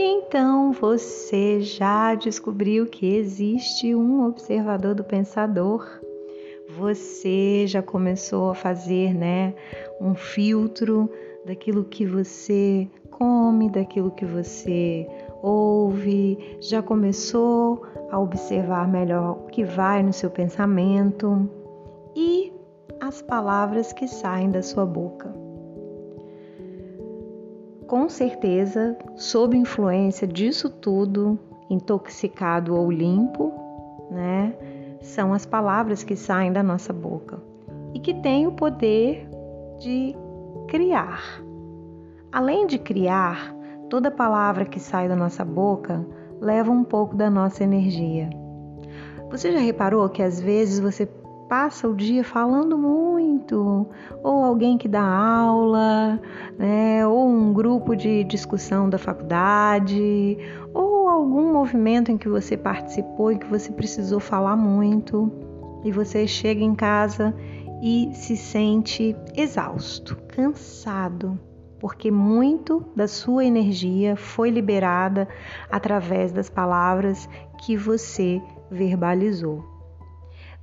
Então você já descobriu que existe um observador do pensador. Você já começou a fazer, né, um filtro daquilo que você come, daquilo que você ouve, já começou a observar melhor o que vai no seu pensamento e as palavras que saem da sua boca. Com certeza, sob influência disso tudo, intoxicado ou limpo, né, são as palavras que saem da nossa boca e que têm o poder de criar. Além de criar, toda palavra que sai da nossa boca leva um pouco da nossa energia. Você já reparou que às vezes você passa o dia falando muito, ou alguém que dá aula, né, ou um grupo de discussão da faculdade, ou algum movimento em que você participou e que você precisou falar muito, e você chega em casa e se sente exausto, cansado, porque muito da sua energia foi liberada através das palavras que você verbalizou.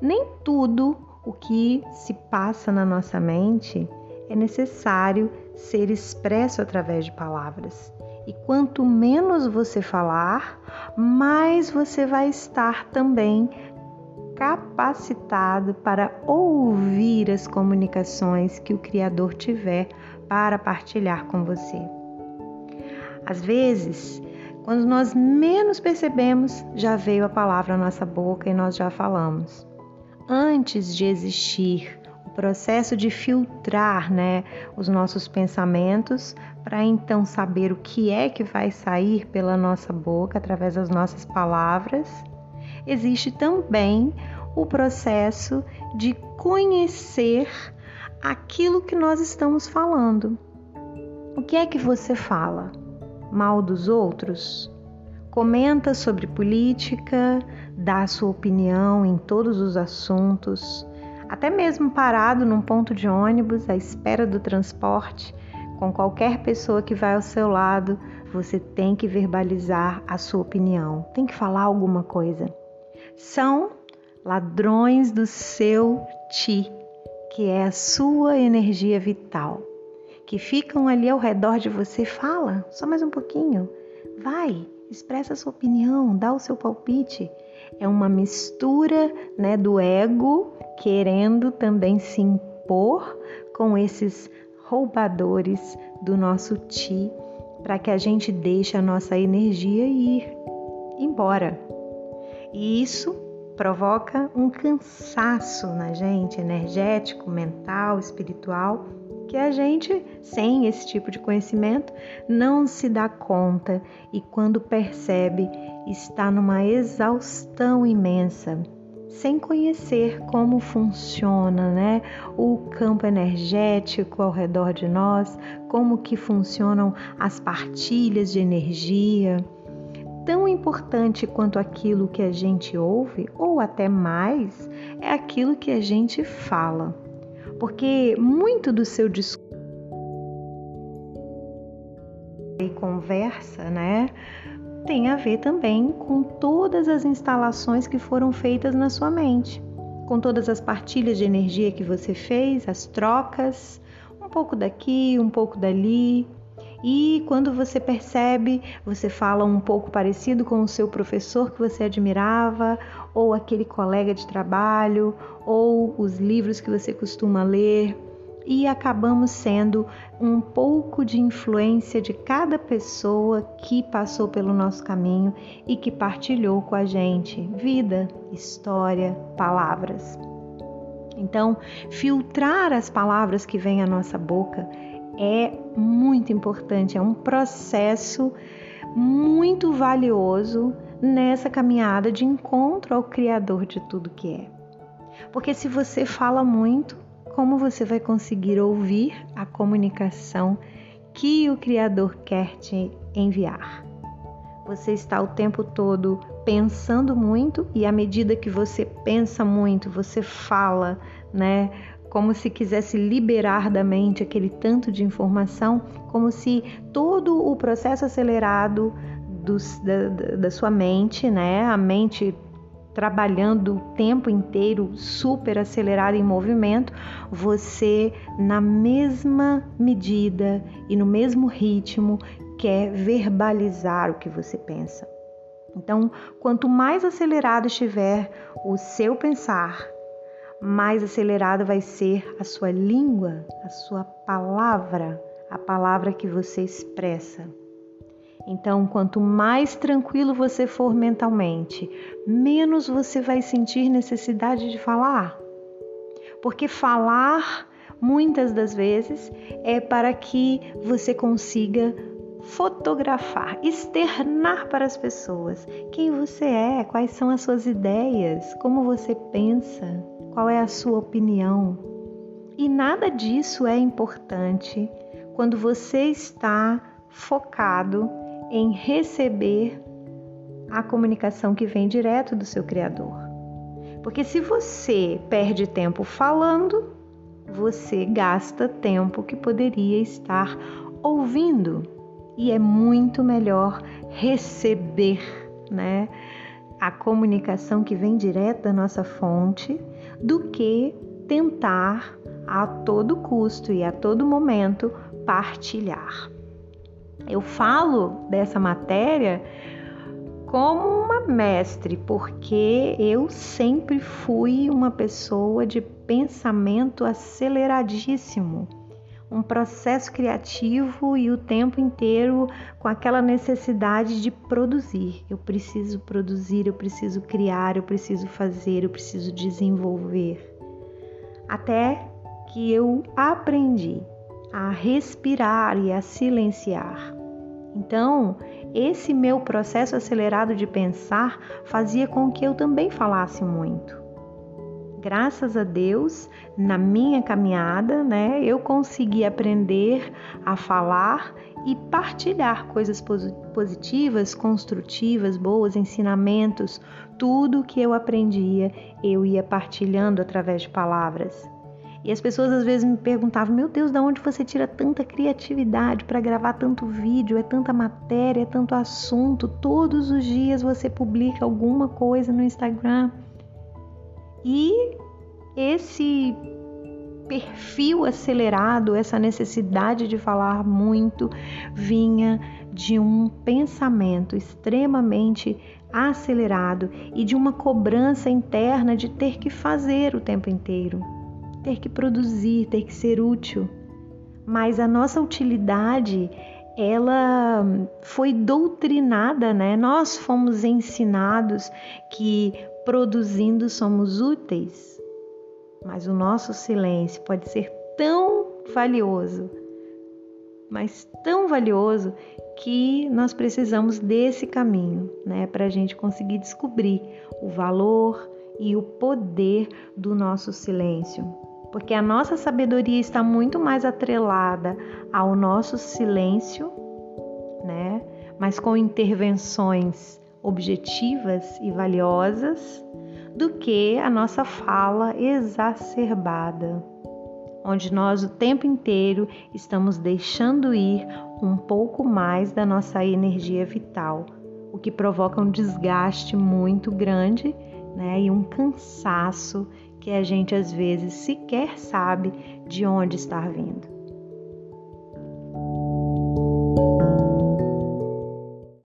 Nem tudo o que se passa na nossa mente é necessário ser expresso através de palavras. E quanto menos você falar, mais você vai estar também capacitado para ouvir as comunicações que o Criador tiver para partilhar com você. Às vezes, quando nós menos percebemos, já veio a palavra à nossa boca e nós já falamos. Antes de existir o processo de filtrar né, os nossos pensamentos, para então saber o que é que vai sair pela nossa boca através das nossas palavras, existe também o processo de conhecer aquilo que nós estamos falando. O que é que você fala? Mal dos outros? Comenta sobre política, dá sua opinião em todos os assuntos, até mesmo parado num ponto de ônibus à espera do transporte, com qualquer pessoa que vai ao seu lado, você tem que verbalizar a sua opinião, tem que falar alguma coisa. São ladrões do seu ti, que é a sua energia vital, que ficam ali ao redor de você. Fala, só mais um pouquinho. Vai, expressa a sua opinião, dá o seu palpite. É uma mistura né, do ego querendo também se impor com esses roubadores do nosso ti para que a gente deixe a nossa energia ir embora. E isso provoca um cansaço na gente, energético, mental, espiritual, que a gente, sem esse tipo de conhecimento, não se dá conta e quando percebe, está numa exaustão imensa, sem conhecer como funciona, né, o campo energético ao redor de nós, como que funcionam as partilhas de energia tão importante quanto aquilo que a gente ouve, ou até mais, é aquilo que a gente fala. Porque muito do seu discurso e conversa, né, tem a ver também com todas as instalações que foram feitas na sua mente, com todas as partilhas de energia que você fez, as trocas, um pouco daqui, um pouco dali, e quando você percebe, você fala um pouco parecido com o seu professor que você admirava, ou aquele colega de trabalho, ou os livros que você costuma ler, e acabamos sendo um pouco de influência de cada pessoa que passou pelo nosso caminho e que partilhou com a gente vida, história, palavras. Então, filtrar as palavras que vêm à nossa boca é muito importante, é um processo muito valioso nessa caminhada de encontro ao Criador de tudo que é. Porque se você fala muito, como você vai conseguir ouvir a comunicação que o Criador quer te enviar? Você está o tempo todo pensando muito e à medida que você pensa muito, você fala, né? Como se quisesse liberar da mente aquele tanto de informação, como se todo o processo acelerado dos, da, da sua mente, né? A mente trabalhando o tempo inteiro, super acelerado em movimento, você, na mesma medida e no mesmo ritmo, quer verbalizar o que você pensa. Então, quanto mais acelerado estiver o seu pensar, mais acelerada vai ser a sua língua, a sua palavra, a palavra que você expressa. Então, quanto mais tranquilo você for mentalmente, menos você vai sentir necessidade de falar. Porque falar, muitas das vezes, é para que você consiga fotografar, externar para as pessoas quem você é, quais são as suas ideias, como você pensa, qual é a sua opinião. E nada disso é importante quando você está focado em receber a comunicação que vem direto do seu Criador. Porque se você perde tempo falando, você gasta tempo que poderia estar ouvindo. E é muito melhor receber, né? A comunicação que vem direto da nossa fonte do que tentar a todo custo e a todo momento partilhar. Eu falo dessa matéria como uma mestre, porque eu sempre fui uma pessoa de pensamento aceleradíssimo, um processo criativo e o tempo inteiro com aquela necessidade de produzir. Eu preciso produzir, eu preciso criar, eu preciso fazer, eu preciso desenvolver. Até que eu aprendi a respirar e a silenciar. Então, esse meu processo acelerado de pensar fazia com que eu também falasse muito. Graças a Deus, na minha caminhada, né, eu consegui aprender a falar e partilhar coisas positivas, construtivas, boas, ensinamentos, tudo que eu aprendia, eu ia partilhando através de palavras. E as pessoas às vezes me perguntavam: Meu Deus, de onde você tira tanta criatividade para gravar tanto vídeo? É tanta matéria, é tanto assunto. Todos os dias você publica alguma coisa no Instagram. E esse perfil acelerado, essa necessidade de falar muito, vinha de um pensamento extremamente acelerado e de uma cobrança interna de ter que fazer o tempo inteiro ter que produzir, ter que ser útil. Mas a nossa utilidade, ela foi doutrinada, né? Nós fomos ensinados que produzindo somos úteis. Mas o nosso silêncio pode ser tão valioso, mas tão valioso que nós precisamos desse caminho, né, para a gente conseguir descobrir o valor e o poder do nosso silêncio porque a nossa sabedoria está muito mais atrelada ao nosso silêncio, né? Mas com intervenções objetivas e valiosas do que a nossa fala exacerbada, onde nós o tempo inteiro estamos deixando ir um pouco mais da nossa energia vital, o que provoca um desgaste muito grande né, e um cansaço que a gente às vezes sequer sabe de onde está vindo.